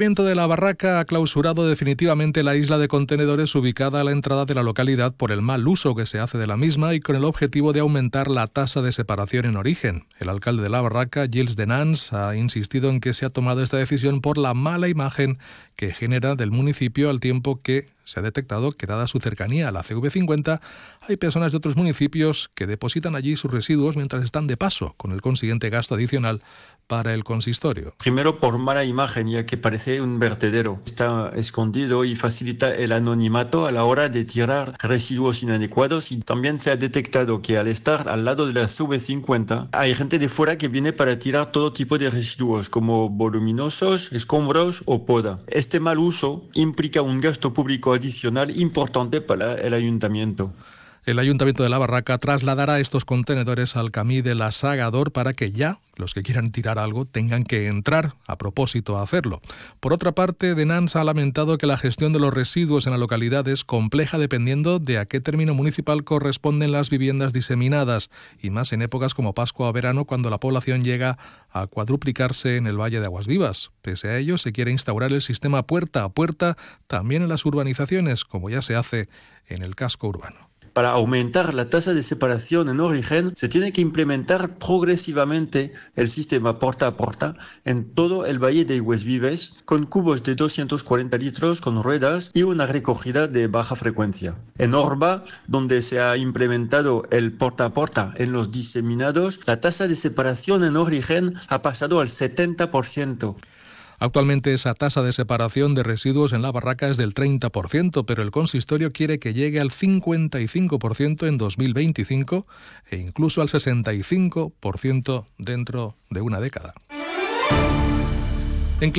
Viento de la Barraca ha clausurado definitivamente la isla de contenedores ubicada a la entrada de la localidad por el mal uso que se hace de la misma y con el objetivo de aumentar la tasa de separación en origen. El alcalde de la Barraca, Gilles Denans, ha insistido en que se ha tomado esta decisión por la mala imagen que genera del municipio al tiempo que se ha detectado que dada su cercanía a la CV50 hay personas de otros municipios que depositan allí sus residuos mientras están de paso, con el consiguiente gasto adicional para el consistorio. Primero por mala imagen, ya que parece un vertedero. Está escondido y facilita el anonimato a la hora de tirar residuos inadecuados y también se ha detectado que al estar al lado de la CV50 hay gente de fuera que viene para tirar todo tipo de residuos como voluminosos, escombros o poda. Este mal uso implica un gasto público adicional importante para el ayuntamiento. El Ayuntamiento de la Barraca trasladará estos contenedores al camí de la Sagador para que ya los que quieran tirar algo tengan que entrar a propósito a hacerlo. Por otra parte, Denans ha lamentado que la gestión de los residuos en la localidad es compleja dependiendo de a qué término municipal corresponden las viviendas diseminadas, y más en épocas como Pascua o verano cuando la población llega a cuadruplicarse en el Valle de Aguas Vivas. Pese a ello, se quiere instaurar el sistema puerta a puerta también en las urbanizaciones, como ya se hace en el casco urbano. Para aumentar la tasa de separación en origen, se tiene que implementar progresivamente el sistema porta a porta en todo el valle de Vives, con cubos de 240 litros con ruedas y una recogida de baja frecuencia. En Orba, donde se ha implementado el porta a porta en los diseminados, la tasa de separación en origen ha pasado al 70%. Actualmente esa tasa de separación de residuos en la barraca es del 30%, pero el consistorio quiere que llegue al 55% en 2025 e incluso al 65% dentro de una década.